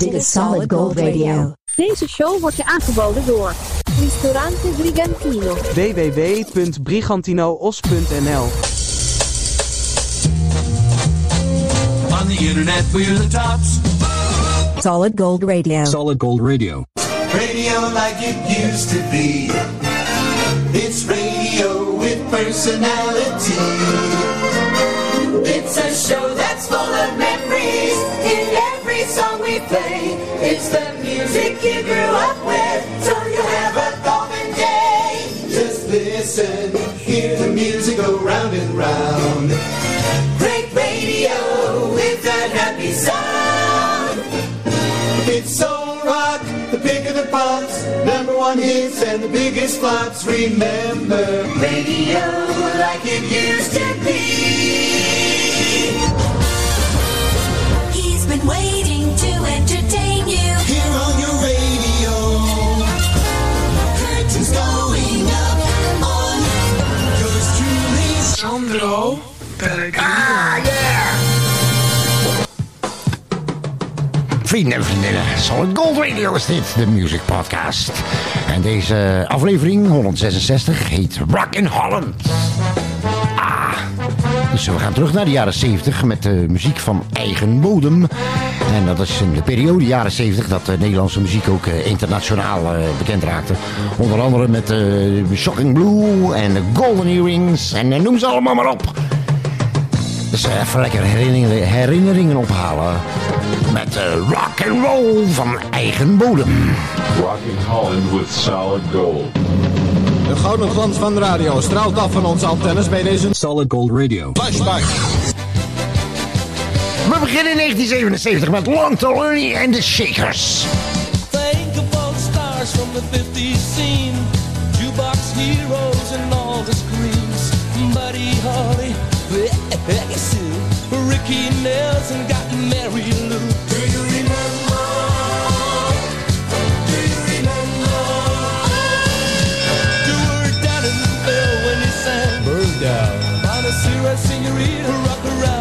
Dit is Solid Gold Radio. Deze show wordt je aangeboden door Ristorante Brigantino. www.brigantinoos.nl On the internet, we're the tops. Solid Gold Radio. Solid Gold Radio. Radio like it used to be. It's radio with personality. It's a show we play. It's the music you grew up with, so you have a golden day. Just listen, hear the music go round and round. Great radio with a happy sound. It's soul rock, the pick of the pops, number one hits and the biggest flops. Remember, radio like it used to be. Sandro Pellegrino. Ah, yeah! Vrienden en vriendinnen, Solid Gold Radio is dit, de Music Podcast. En deze aflevering, 166, heet Rock in Holland. Ah, dus we gaan terug naar de jaren 70 met de muziek van eigen bodem. En dat is in de periode jaren 70 dat de Nederlandse muziek ook eh, internationaal eh, bekend raakte. Onder andere met eh, Shocking Blue en de Golden Earrings en noem ze allemaal maar op. Dus even lekker herinneringen, herinneringen ophalen met eh, rock and roll van eigen bodem. Rocking Holland with solid gold. De gouden glans van de radio straalt af van onze antennes bij deze Solid Gold Radio. flashback. We beginnen in 1977 met Long Tolly en de Shakers. Think of all the stars from the 50s scene. Jukebox heroes and all the screams. Buddy Holly, Peggy Sue, Ricky Nelson got Mary Lou. Do you remember? Do you remember? Do her down in the bell when he sang. Bird down. Bonacera, senorita, rock around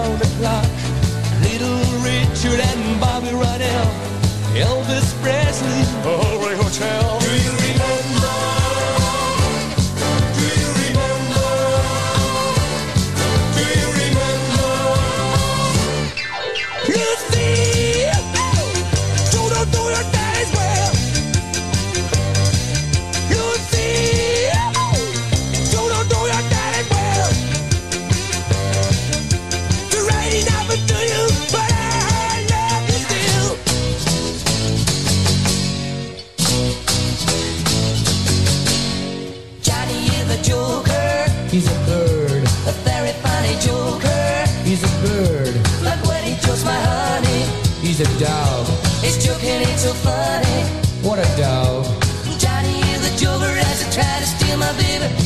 his joking ain't so funny. What a dog. Johnny is a joker as he try to steal my baby.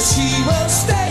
She will stay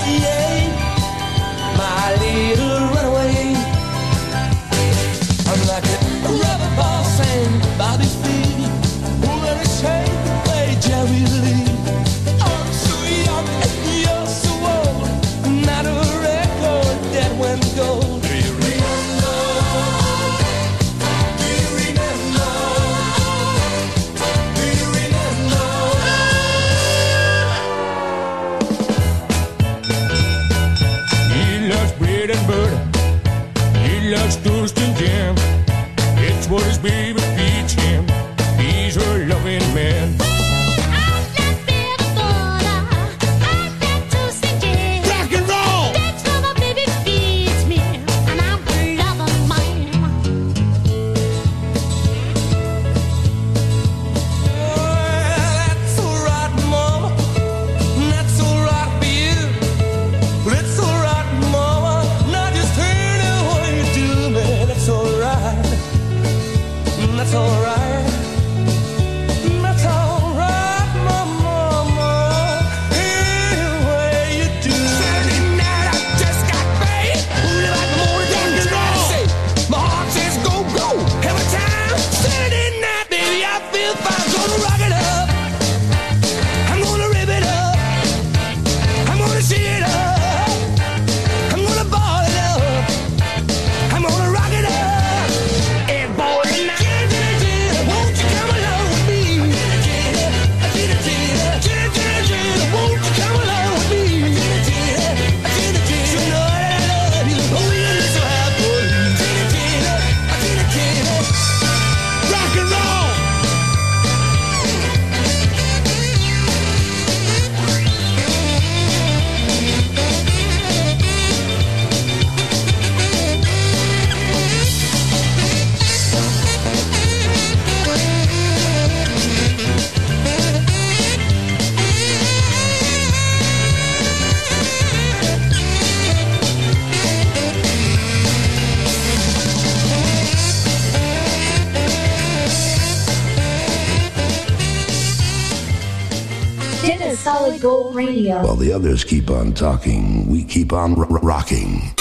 Radio. While the others keep on talking, we keep on rocking.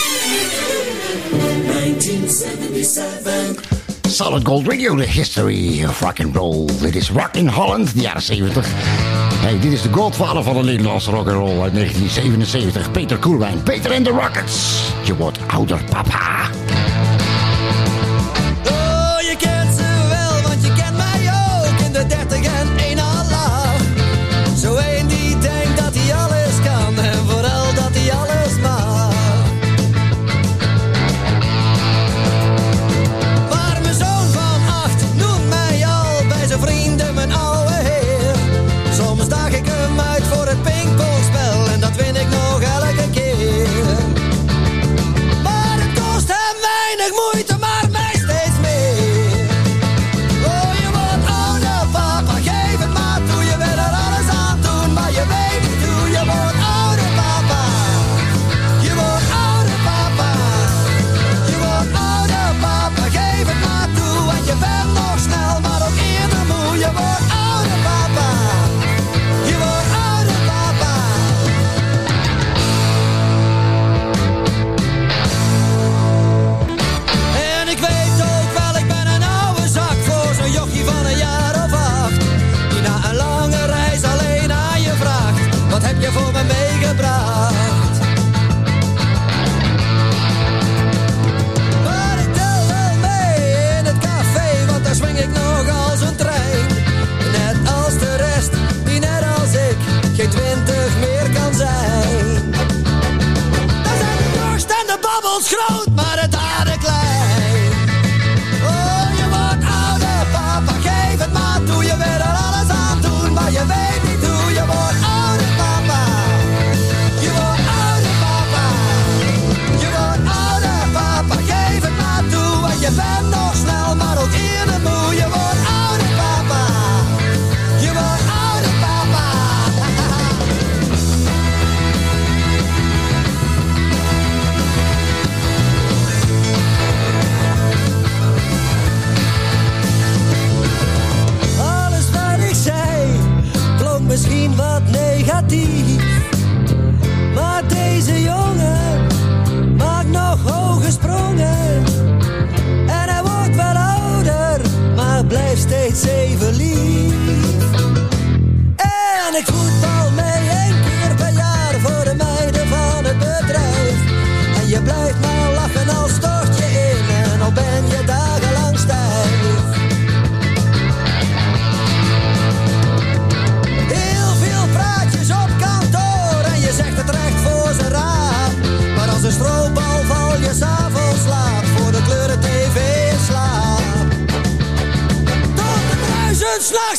1977. Solid Gold Radio, the history of rock and roll. It is Rock in Holland, the jaren 70. Hey, dit is de godvader van de Nederlandse rock and roll uit 1977, Peter Koelwijn. Peter en de Rockets. Je wordt ouder, papa.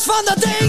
van dat ding.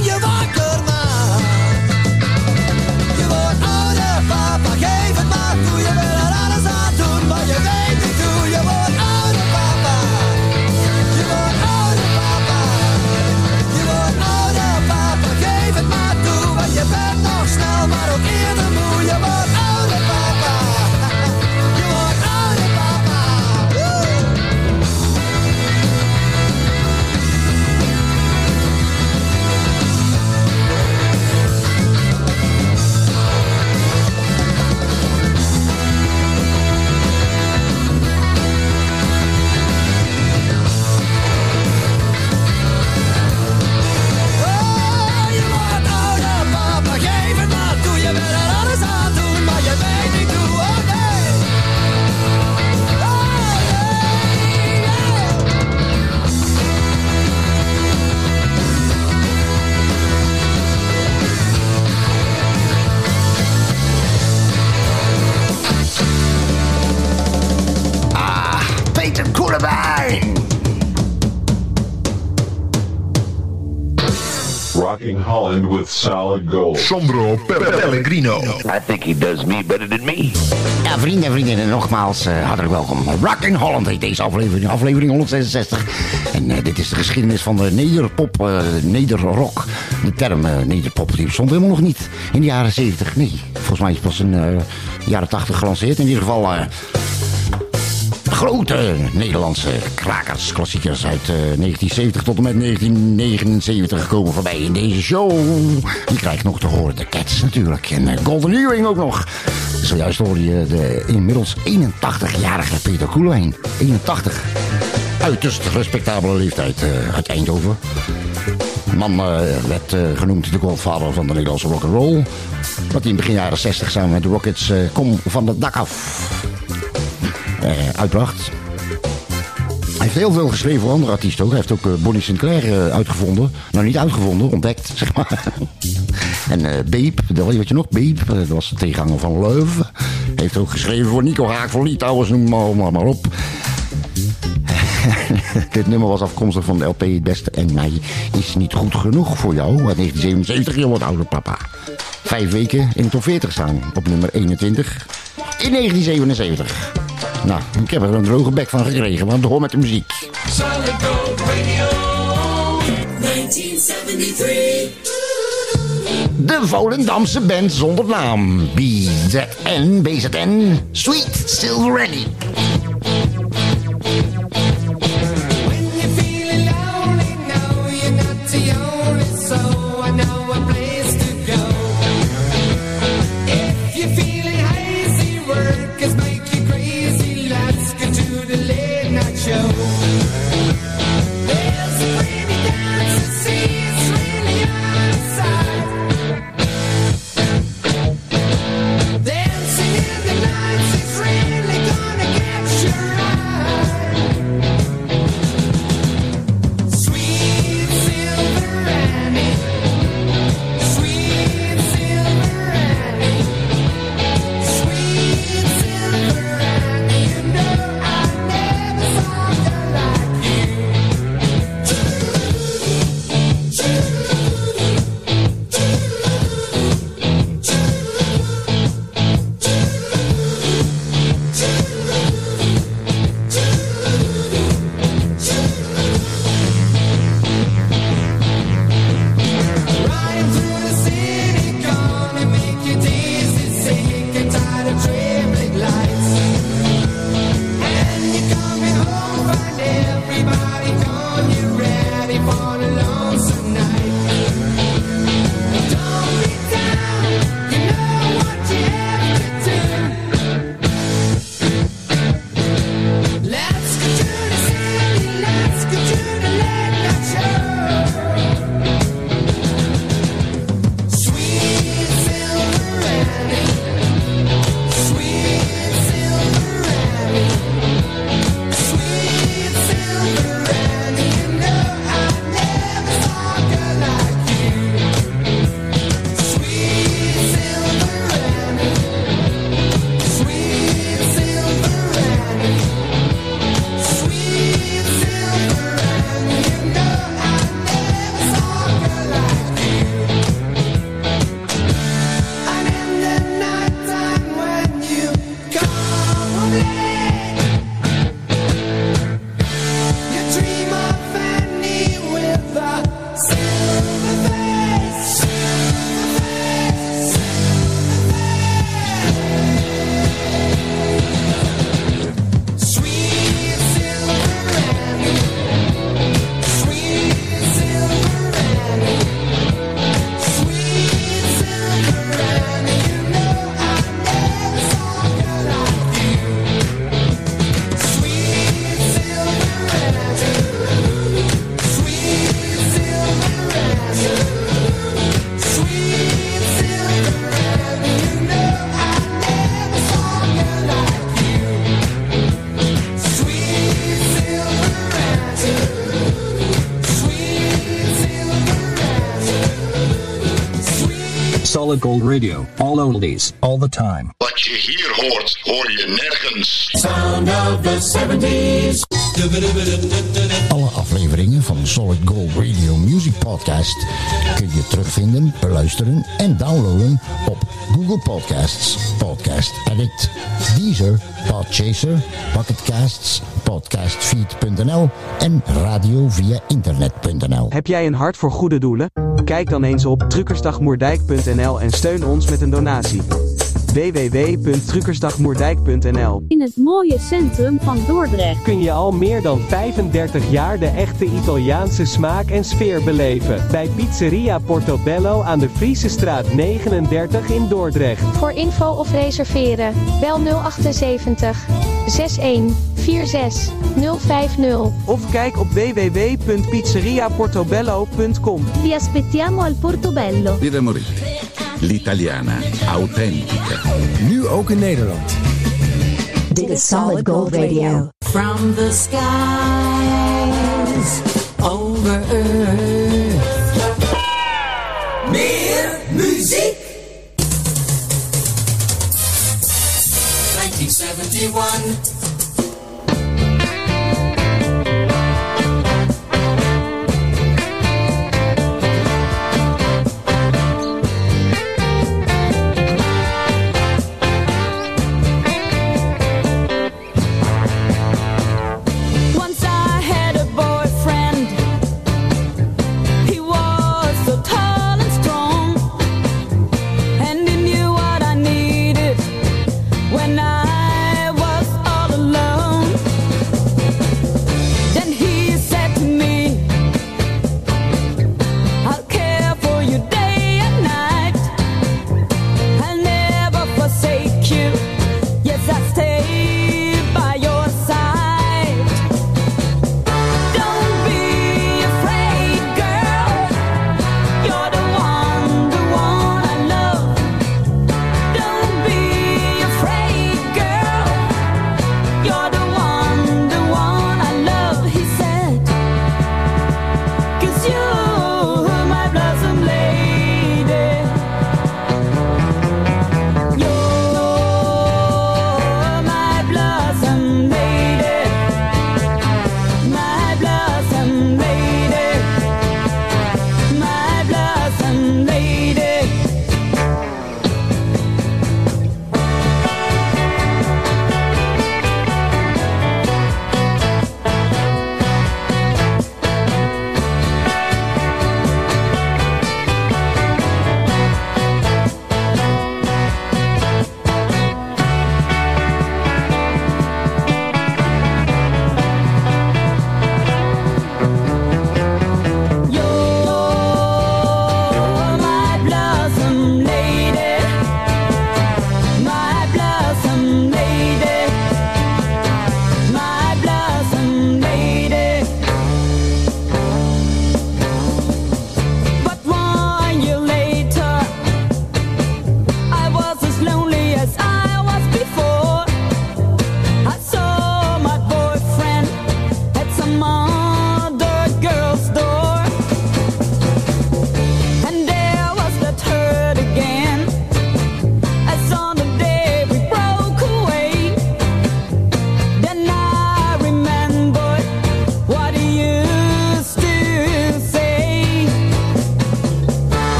Alessandro Pellegrino. I think he does me better than me. Ja, vrienden en nogmaals eh, hartelijk welkom. Rock in Holland heet deze aflevering, aflevering 166. En eh, dit is de geschiedenis van de nederpop, uh, nederrock. De term nederpop die bestond helemaal nog niet in de jaren 70. Nee, volgens mij is het pas in de jaren 80 gelanceerd. In ieder geval grote Nederlandse krakers, klassiekers uit eh, 1970 tot en met 1979 komen voorbij in deze show. Je krijgt nog te horen de Cats natuurlijk en eh, Golden Earring ook nog. Zojuist hoorde je de inmiddels 81-jarige Peter Koelewijn. 81. Uiterst respectabele leeftijd eh, uit Eindhoven. De man eh, werd eh, genoemd de godvader van de Nederlandse rock'n'roll. Wat in begin jaren 60 samen met de Rockets eh, Kom van het dak af eh, uitbracht. Hij heeft heel veel geschreven voor andere artiesten ook. Hij heeft ook eh, Bonnie Sinclair eh, uitgevonden. Nou, niet uitgevonden, ontdekt, zeg maar. en eh Babe, dat weet je nog? Babe, eh, dat was de tegenhanger van Leuven. Heeft ook geschreven voor Nico Haak, voor Litouwers, noem maar, maar, maar op. Dit nummer was afkomstig van de LP Het Beste en Mij is niet goed genoeg voor jou. Uit 1977, je wordt ouder papa. Vijf weken in de top 40 staan. Op nummer 21 in 1977. Nou, ik heb er een droge bek van gekregen, want hoor met de muziek. Solid Gold Radio 1973. De Volendamse band zonder naam. BZN, BZN, Sweet Silver Annie. Solid Gold Radio. All oldies, all the time. Wat je hier hoort, hoor je nergens. Sound of the 70s. Alle afleveringen van Solid Gold Radio Music Podcast kun je terugvinden, beluisteren en downloaden op Google Podcasts, Podcast Edit, Deezer, Podchaser, Pocketcasts, podcastfeed.nl en radio via internet.nl. Heb jij een hart voor goede doelen? Kijk dan eens op truckersdagmoerdijk.nl en steun ons met een donatie. www.truckersdagmoerdijk.nl In het mooie centrum van Dordrecht. kun je al meer dan 35 jaar de echte Italiaanse smaak en sfeer beleven. Bij Pizzeria Portobello aan de Friese straat 39 in Dordrecht. Voor info of reserveren, bel 078 61 46 050. Of kijk op www.pizzeriaportobello.com Vi aspettiamo al Portobello. Birra Morire. L'italiana autentica. Nu ook in Nederland. Dit is Solid Gold Radio. From the skies over earth. Meer muziek. 1971.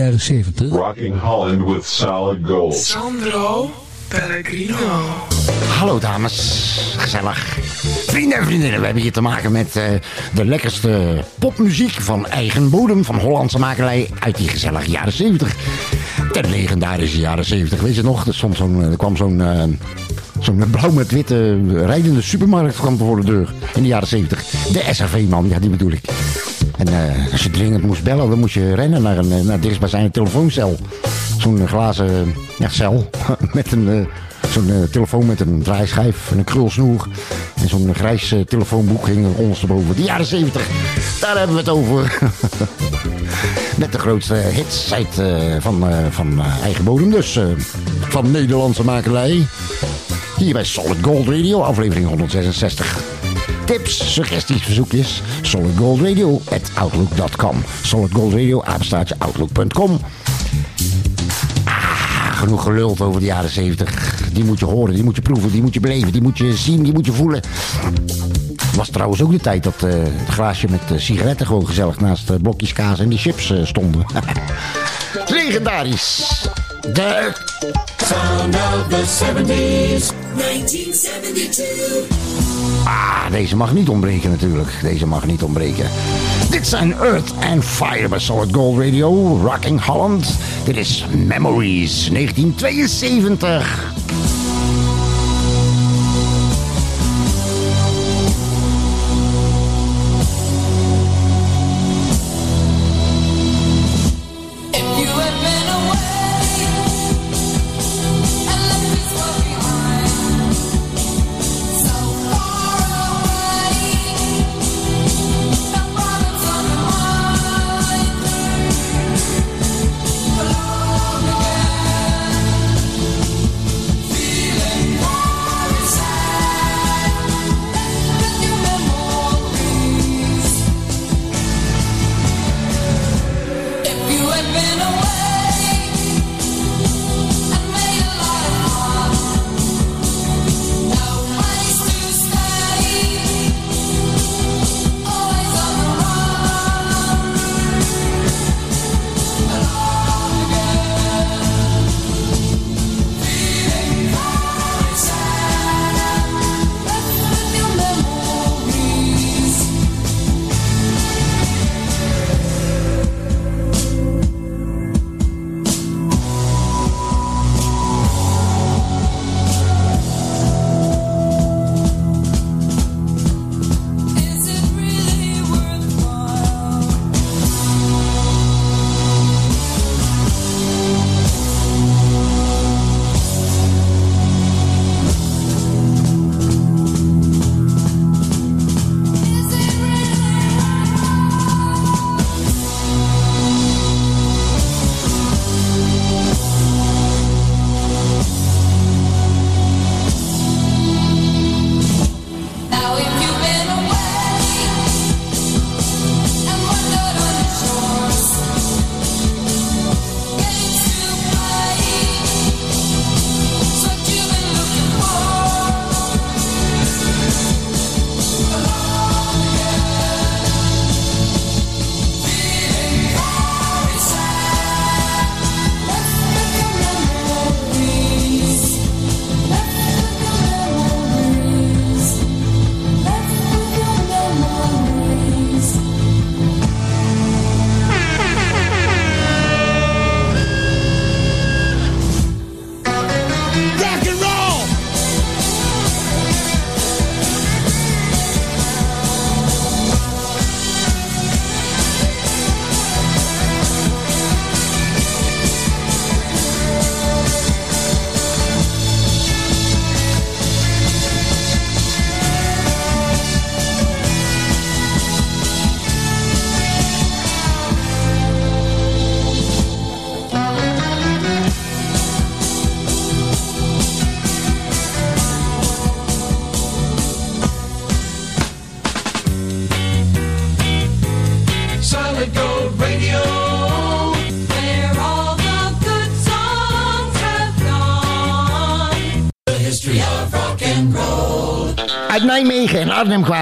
Jaren 70. Rocking Holland with solid gold. Sandro Pellegrino. Hallo dames, gezellig. Vrienden en vriendinnen, we hebben hier te maken met eh, de lekkerste popmuziek van eigen bodem, van Hollandse makelij uit die gezellige jaren 70. De legendarische jaren 70, weet je nog? Er, stond zo'n, er kwam zo'n eh, zo'n blauw met witte rijdende supermarkt kwam voor de deur in de jaren 70. De SRV-man, ja die bedoel ik. En eh, als je dringend moest bellen, dan moest je rennen naar een naar het dichtstbijzijnde telefooncel. Zo'n glazen ja, cel met een, eh, zo'n eh, telefoon met een draaischijf en een krulsnoer. En zo'n grijs eh, telefoonboek hing er ondersteboven. De jaren 70, daar hebben we het over. Met de grootste hits uit, eh, van, eh, van eh, eigen bodem dus. eh, van Nederlandse makelij. Hier bij Solid Gold Radio, aflevering 166. Tips, suggesties, verzoekjes. Solid Gold Radio at outlook.com. Solid Gold Radio, apenstaartje outlook.com. Ah, genoeg geluld over de jaren 70. Die moet je horen, die moet je proeven, die moet je beleven, die moet je zien, die moet je voelen. Was trouwens ook de tijd dat eh, het glaasje met eh, sigaretten gewoon gezellig naast de blokjes kaas en die chips stonden. Legendarisch. De Sound of the 70s. 1972. Ah, deze mag niet ontbreken natuurlijk. Deze mag niet ontbreken. Dit zijn Earth and Fire bij Solid Gold Radio, Rocking Holland. Dit is Memories 1972.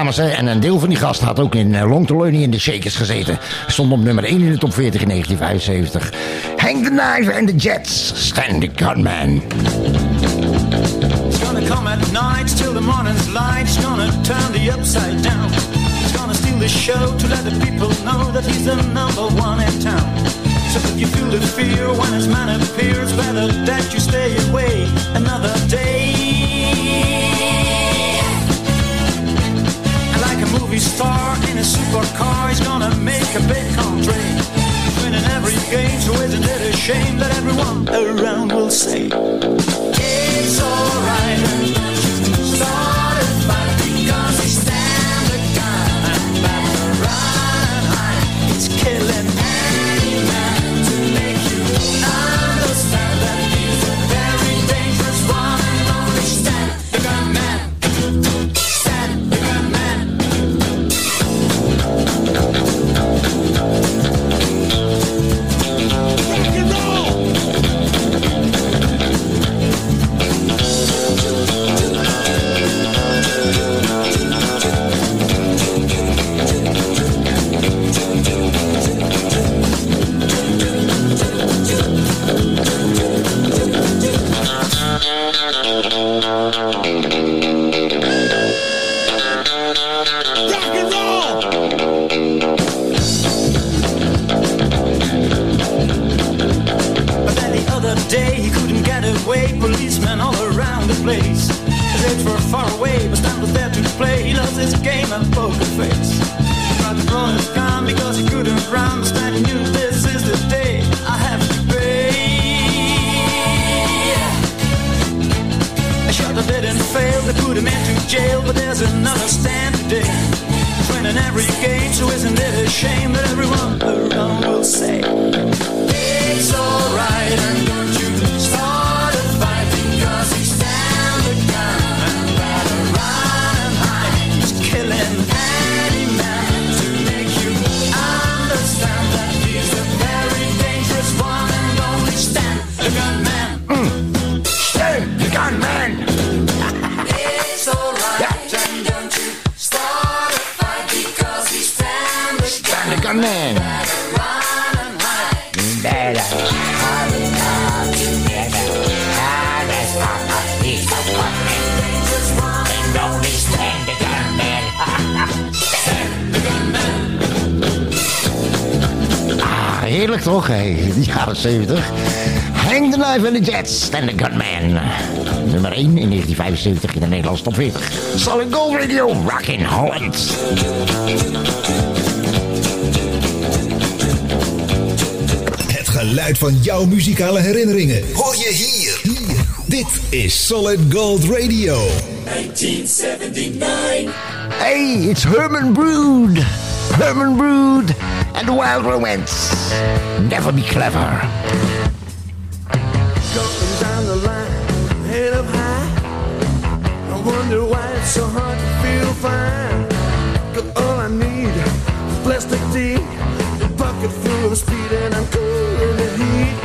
Ze en een deel van die gasten had ook in eh, Long Learning in de Shakers gezeten. Stond op nummer 1 in de top 40 in 1975. Hang the Knife and the Jets, Stand the Gunman. It's gonna come at night till the morning's light. It's gonna turn the upside down. It's gonna steal the show to let the people know that he's the number one in town. So if you feel the fear when his man appears, better that you stay away another day. movie star in a supercar. He's gonna make a big country. Winning every game, so isn't it a shame that everyone around will say, It's alright. It's. Game, so isn't it a shame that everyone around will say it's alright toch, hé? De jaren 70. Hang the Knife and the Jets, Stand the Gunman. Nummer 1 in 1975 in de Nederlandse top 40. Solid Gold Radio, Rockin' Holland. Het geluid van jouw muzikale herinneringen hoor je hier. hier. Dit is Solid Gold Radio. 1979. Hey, it's Herman Brood. Herman Brood and the Wild Romance. Never be clever. Going down the line, head up high. I wonder why it's so hard to feel fine. 'Cause all I need is plastic tea, a bucket full of speed, and I'm cool in the heat.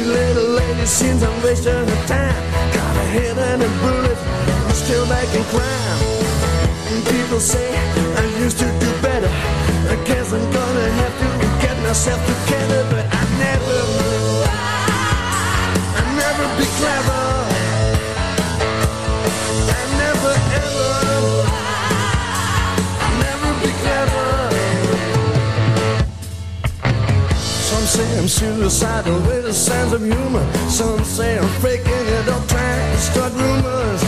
Little lady seems I'm wasting her time. Got a head and a bullet, I'm still back in crime. People say I used to do better. I guess I'm gonna have to myself together, but I never. I never be clever. I never ever. I never be clever. Some say I'm suicidal with a sense of humor. Some say I'm faking it or trying to start rumors.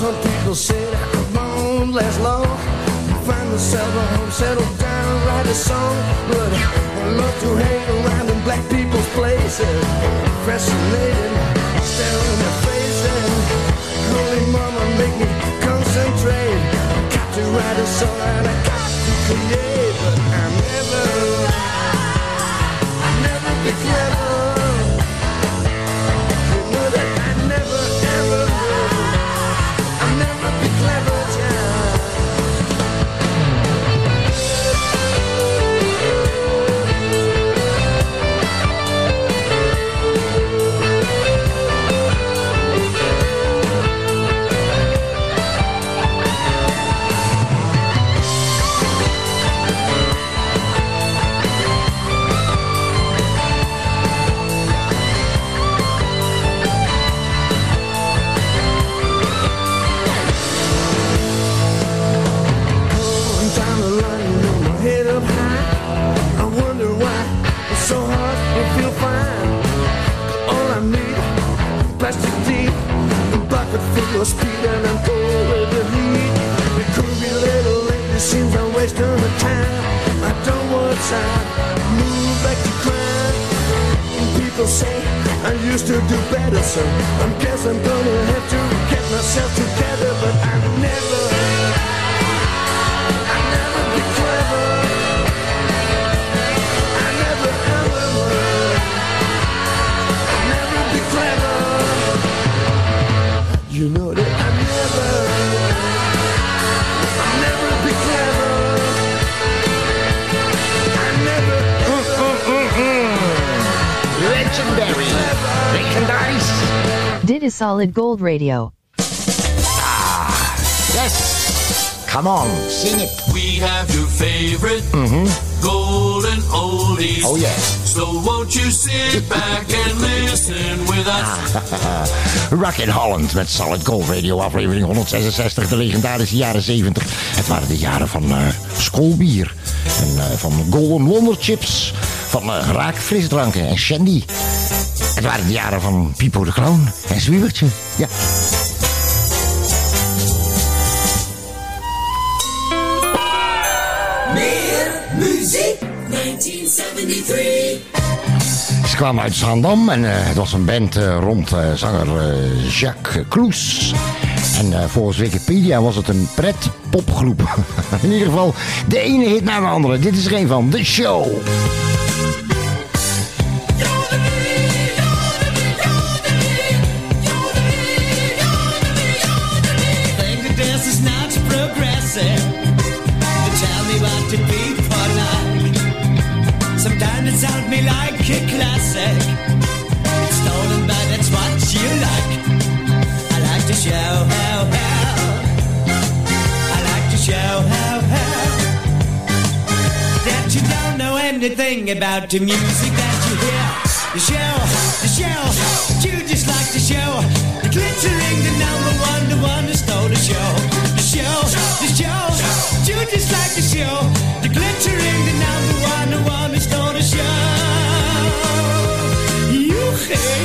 Some people say that I won't last long. Find myself a home, settle down, write a song. But I love to hang around in black people's places. Fascinated, staring at faces. Holy mama, make me concentrate. Got to write a song and I got to create. But I'm never, I never be clever. Full of and cool with the heat. The groovy little lady seems I'm wasting my time. I don't want time, move back to crime. People say I used to do better, so I guess I'm gonna have to get myself together, but I never. Dit a Solid Gold Radio. Yes. Come on, sing it. We have your favorite mm-hmm. golden oldies. Oh, yeah. So won't you sit back and listen with us? Rockin' Holland met Solid Gold Radio, aflevering 166, de legendarische jaren 70. Het waren de jaren van eh schoolbier en eh, van Golden Wonder Chips, van eh raak frisdranken en shandy. Het waren de jaren van Pipo de Clown en Zwiebertje. Ja. 1973. Ze kwamen uit Zaandam en eh, het was een band eh, rond eh, zanger Jacques Kloes. En volgens Wikipedia was het een pret-popgroep. In ieder geval de ene hit na de andere. Dit is er een van, The Show. Me like a classic. It's stolen, but that's what you like. I like to show how how. I like to show how how. That you don't know anything about the music that you hear. The show, the show, you just like the show. The glittering, the number one, the one who stole the show. The show, the show, you just like the show. The glittering, the number one, the one who stole the show.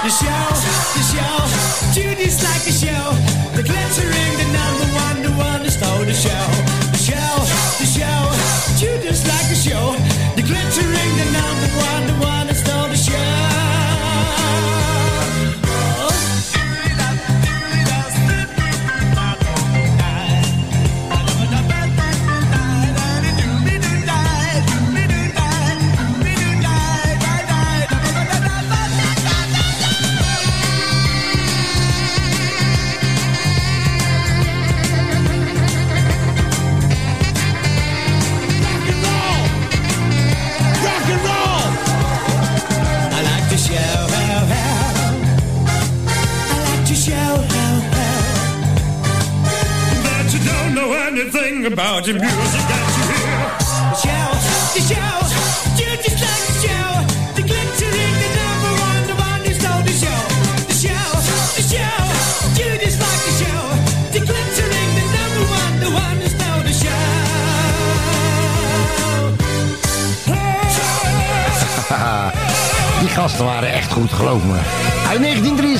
The show, the show, just like the show. The glittering, the the music that you hear. The show, the show, you just like the show. The glittering, the number one, the one who stole the show. The show, the show, you just like the show. The glittering, the number one, the one who stole the show. Die gasten waren echt goed, geloof me. Uit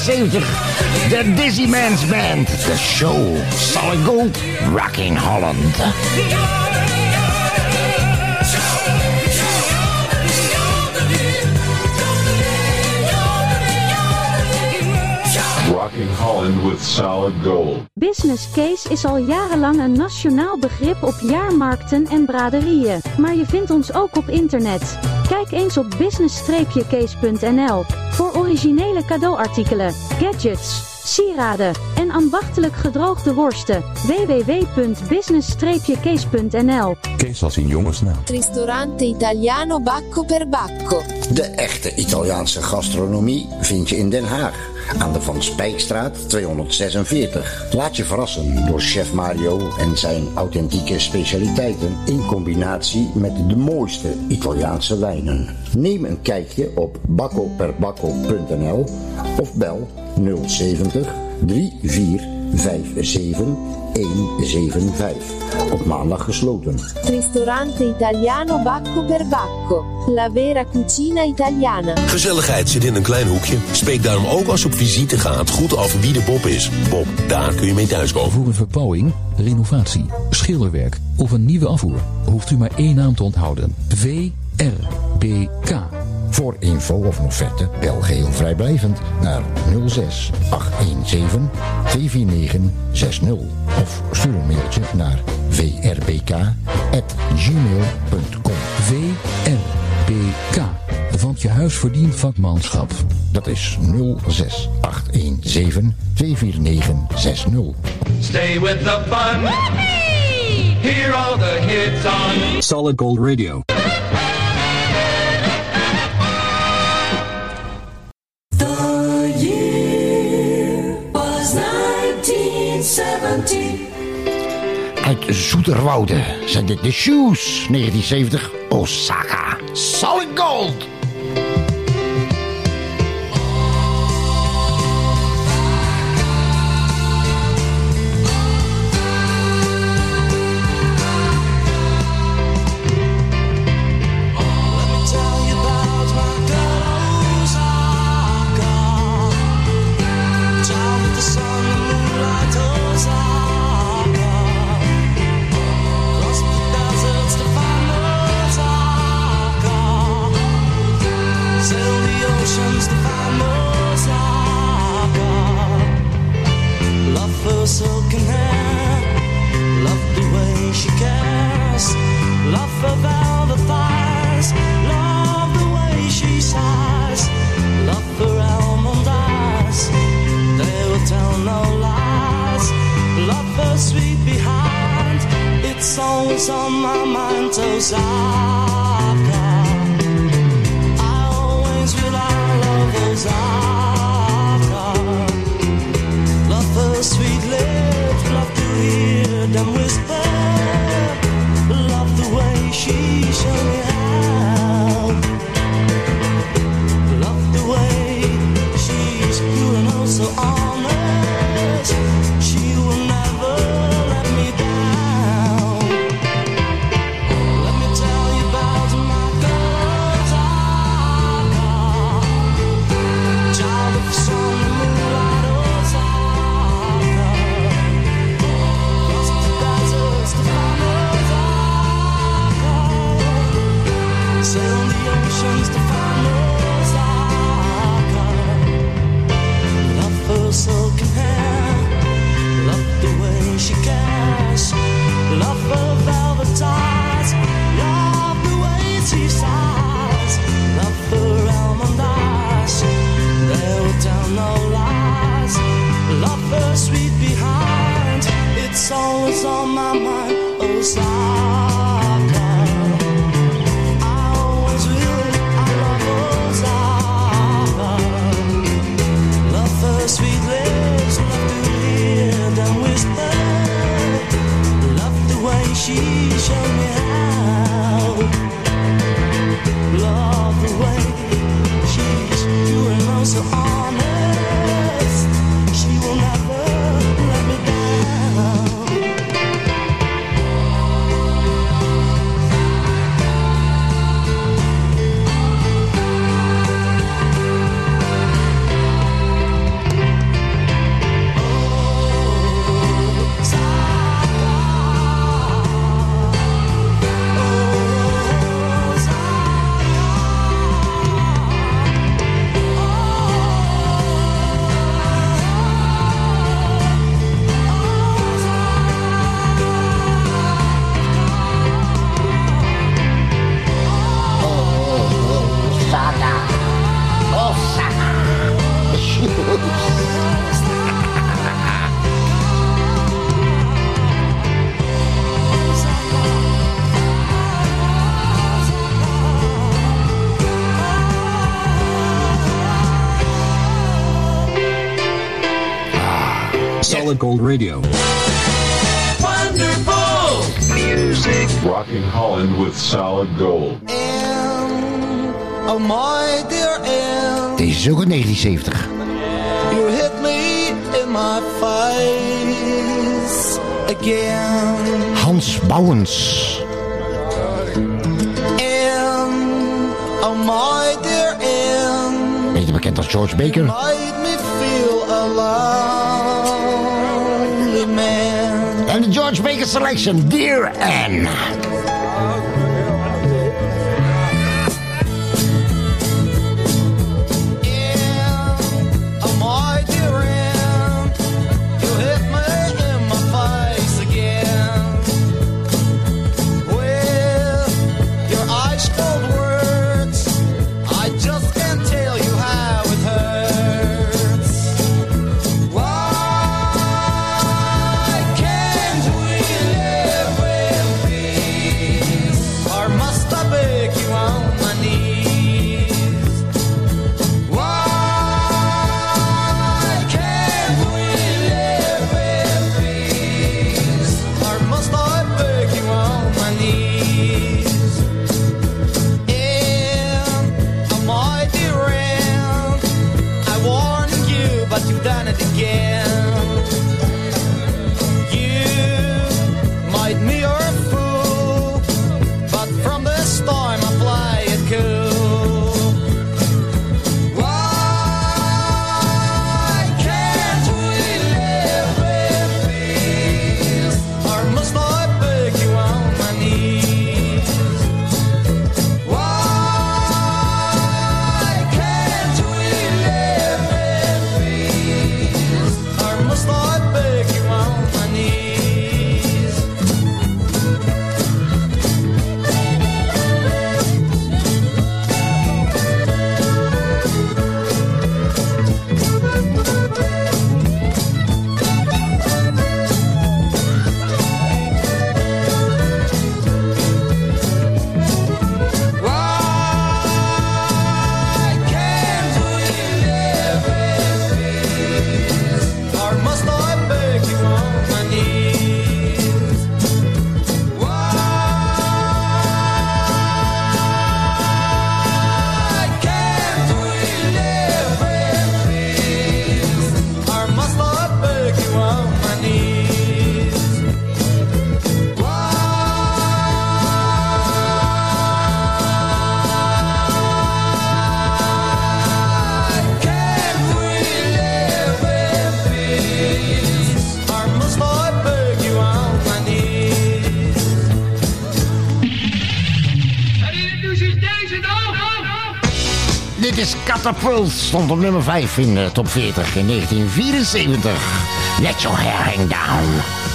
1973, de Dizzy Man's Band. The Show, Solid Gold, Rocking Holland. Rocking Holland with solid gold. Business case is al jarenlang een nationaal begrip op jaarmarkten en braderieën, maar je vindt ons ook op internet. Kijk eens op business-case.nl voor originele cadeauartikelen, gadgets, sieraden en ambachtelijk gedroogde worsten. www.business-case.nl Kees als in jongensnaam. Ristorante italiano Bacco per Bacco. De echte Italiaanse gastronomie vind je in Den Haag. Aan de Van Spijkstraat 246. Laat je verrassen door chef Mario en zijn authentieke specialiteiten in combinatie met de mooiste Italiaanse wijnen. Neem een kijkje op baccoperbacco.nl of bel 070 3457 175. Op maandag gesloten. Ristorante italiano Bacco per Bacco. La vera cucina italiana. Gezelligheid zit in een klein hoekje. Spreek daarom ook als je op visite gaat goed af wie de Bob is. Bob, daar kun je mee thuiskomen. Voor een verbouwing, renovatie, schilderwerk of een nieuwe afvoer hoeft u maar één naam te onthouden. VRBK. Voor info of offerte bel geheel vrijblijvend naar 06 817 249 60 of stuur een mailtje naar vrbk@gmail.com. VRBK. Want je huis verdient vakmanschap. Dat is 06 817 249 60. Stay with the fun. Hear all the hits on Solid Gold Radio. uit Zoeterwoude zijn dit de Shoes, 1970, Osaka. Solid Gold! her silken hair. Love the way she cares. Love her velvet thighs. Love the way she sighs. Love her almond eyes. They will tell no lies. Love her sweet behind. It's always on my mind, those eyes. Gold Radio. Wonderful music. Rocking Holland with solid gold. And, oh my dear Anne. Deze is ook 1970. You hit me in my face again. Hans Bouwens. Anne, oh my dear Anne. Beter bekend als George Baker. Made me feel alive. make a selection, dear Anne. april stond op nummer 5 in de top 40 in 1974. Let your hair hang down.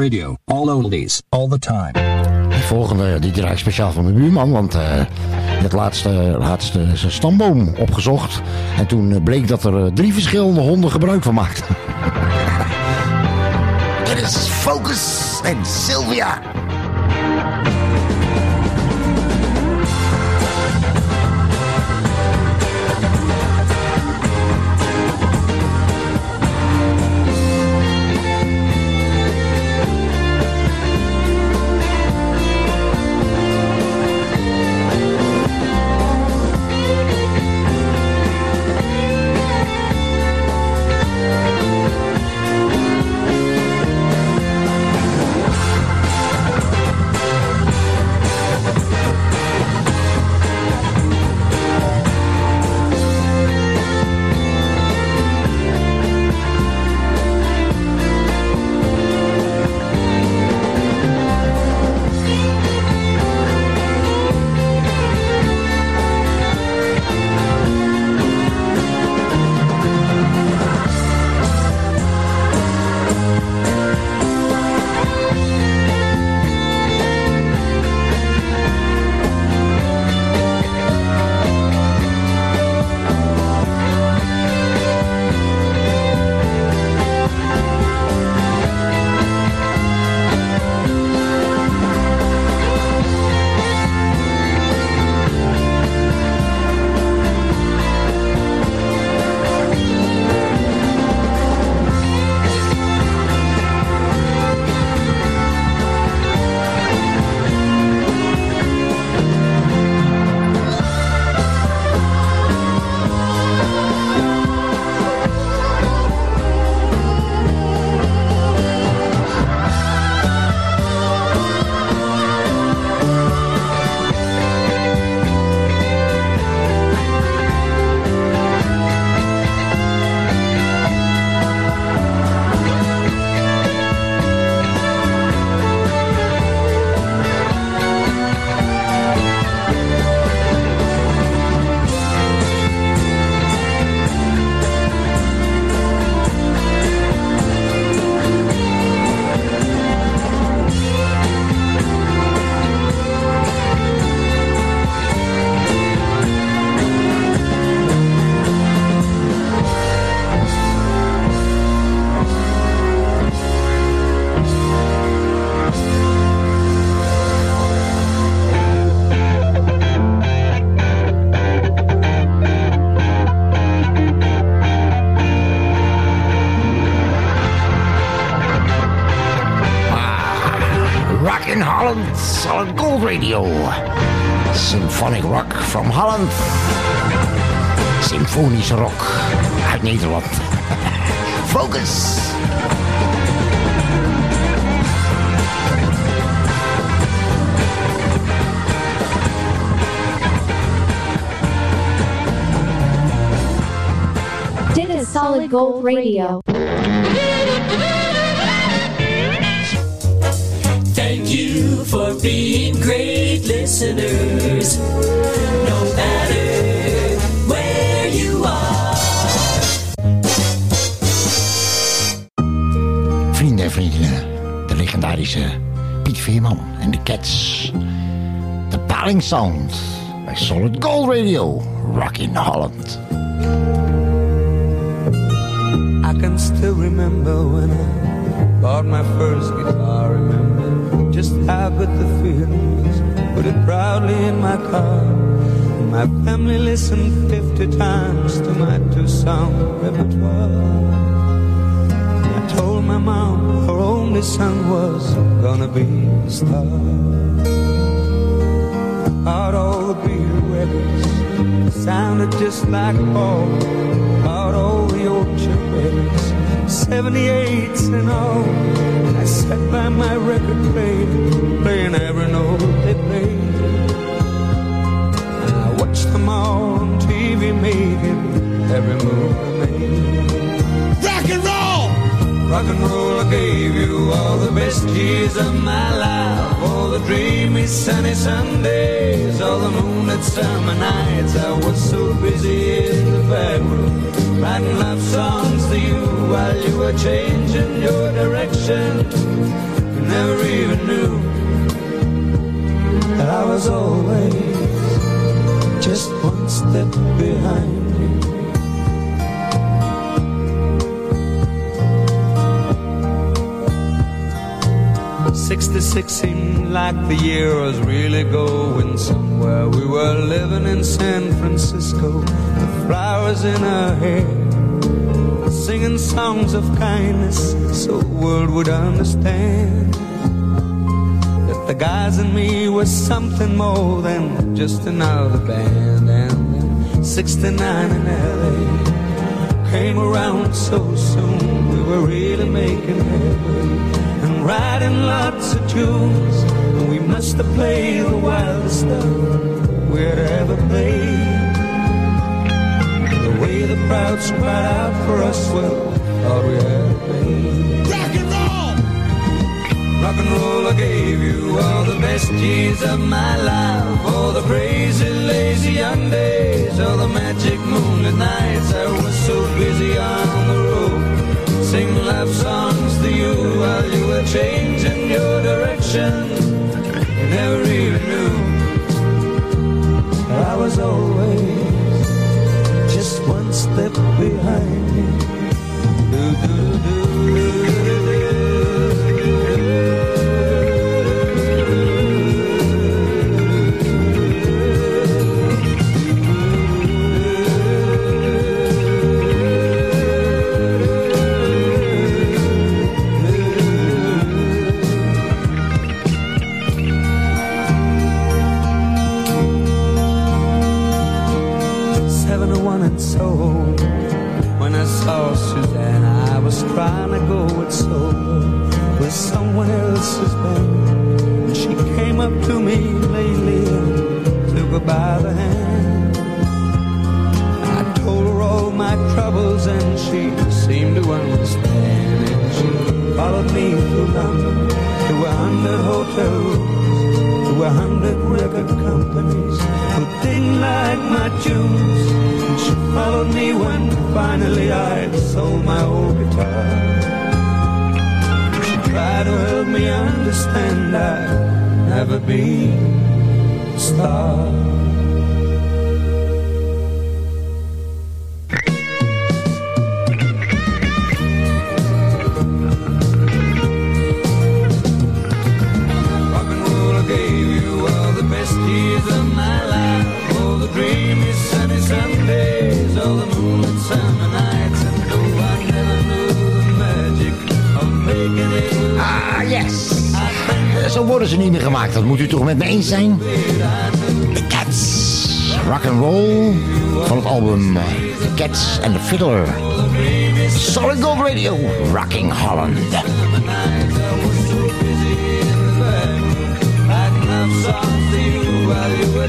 radio, all oldies, all the time. De volgende, die draai ik speciaal van mijn buurman, want eh, het laatste, laatste zijn stamboom opgezocht. En toen eh, bleek dat er eh, drie verschillende honden gebruik van maakten. Dit is Focus en Sylvia. Symfonische rock uit Nederland. Focus. Dit is Solid Gold Radio. Sound bij Solid Gold Radio, Rock in Holland. I can still remember when I bought my first guitar. Remember just how good the feeling was. Put it proudly in my car. My family listened 50 times to my two-song repertoire. I told my mom her only son was gonna be a star. All the Beatle records sounded just like Paul. Out all the Orchard records, 78s and all. I sat by my record player, playing every note they played. And I watched them all on TV making every move they made. Rock and roll! I gave you all the best years of my life. All the dreamy sunny Sundays, all the moonlit summer nights. I was so busy in the back room, writing love songs to you while you were changing your direction. You never even knew that I was always just one step behind 66 seemed like the year was really going somewhere. We were living in San Francisco, with flowers in our hair, singing songs of kindness so the world would understand that the guys and me was something more than just another band. And then 69 in LA came around so soon, we were really making headway and writing lots of tunes. And we must have played the wildest stuff we'd ever played. The way the crowds cried out for us, well, thought we it made. Rock and roll! Rock and roll, I gave you all the best years of my life. All the crazy, lazy young days, all the magic moonlit nights. I was so busy on the road sing love songs were changing your direction. You never even knew I was always just one step behind you.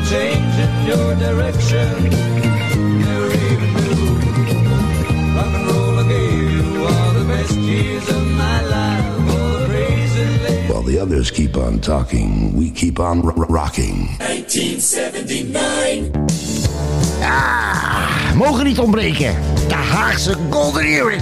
change in your direction. Never even knew rock and roll gave you all the best years of my life. While the others keep on talking, we keep on rocking. 1979. Ah, mogen niet ontbreken. De Haagse Golden Earring.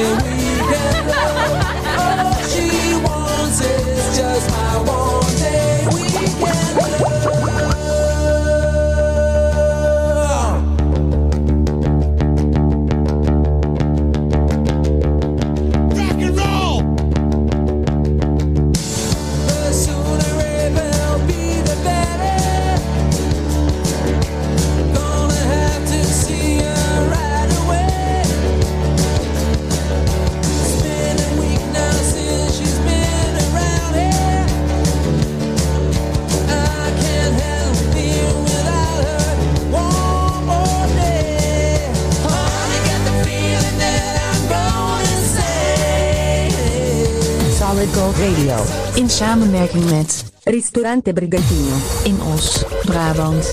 samenwerking met Ristorante Brigantino in Os, Brabant.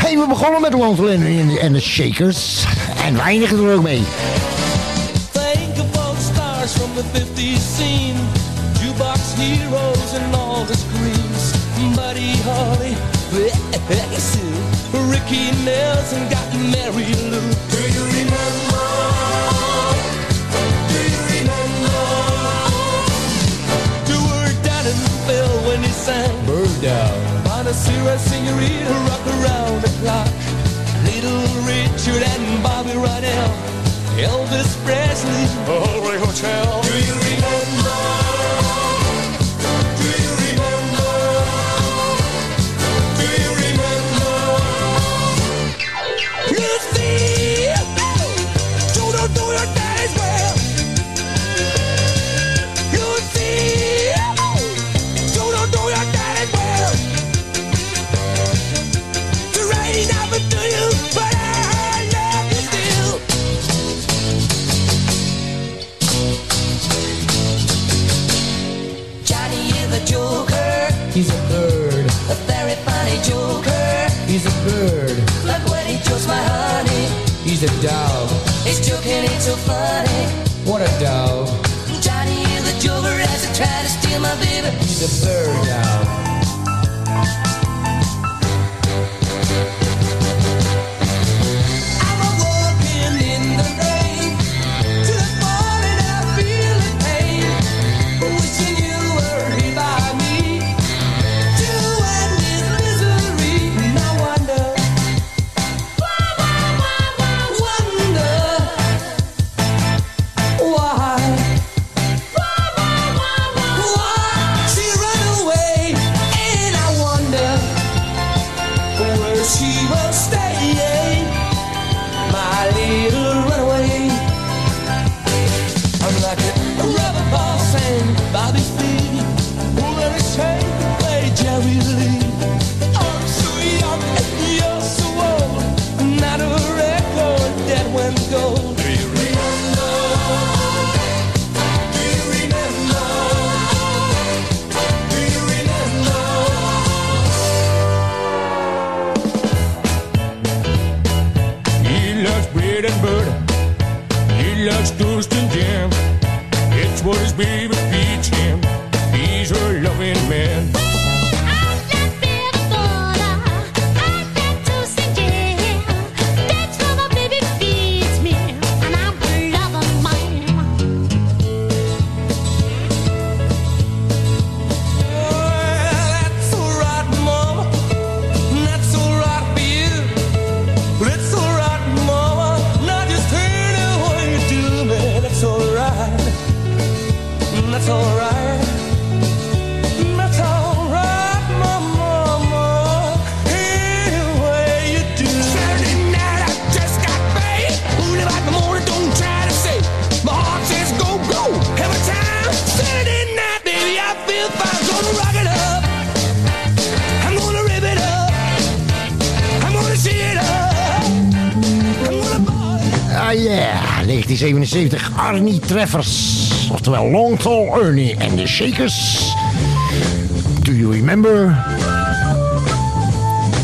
Hey, we begonnen met Lonzel en, en de Shakers. En weinigen er ook mee. Think about stars from the 50s scene. Jukebox heroes and all the screams. Buddy Holly, Ricky Nelson got Mary Lou. a senorita rock around the clock. Little Richard and Bobby Rydell, Elvis Presley, Holy Hotel. joking, it's so funny. What a dog. Johnny is a joker as he tried to steal my baby. He's a bird dog. 1977, Arnie Treffers. Oftewel Long Tall Ernie en de Shakers. Do you remember?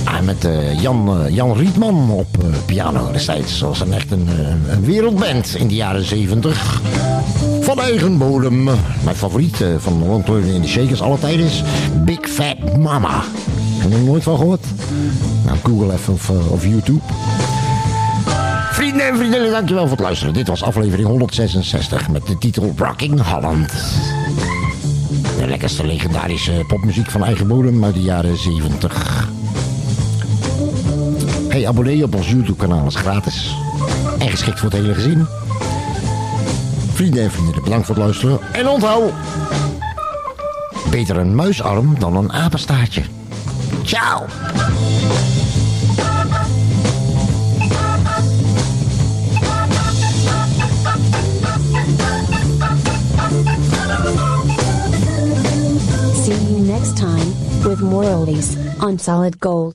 Ah, met eh, Jan, eh, Jan Rietman op eh, piano destijds. Zoals een echt een, een wereldband in de jaren 70. Van eigen bodem. Mijn favoriet van Long Tall Ernie en de Shakers alle tijden is Big Fat Mama. Heb je er nooit van gehoord? Nou, Google even of YouTube. Vrienden en vriendinnen, dankjewel voor het luisteren. Dit was aflevering 166 met de titel Rocking Holland. De lekkerste legendarische popmuziek van eigen bodem uit de jaren 70. Hey, abonneer je op ons YouTube kanaal, is gratis. En geschikt voor het hele gezin. Vrienden en vriendinnen, bedankt voor het luisteren. En onthoud, beter een muisarm dan een apenstaartje. Ciao! Next time with more oldies on Solid Gold.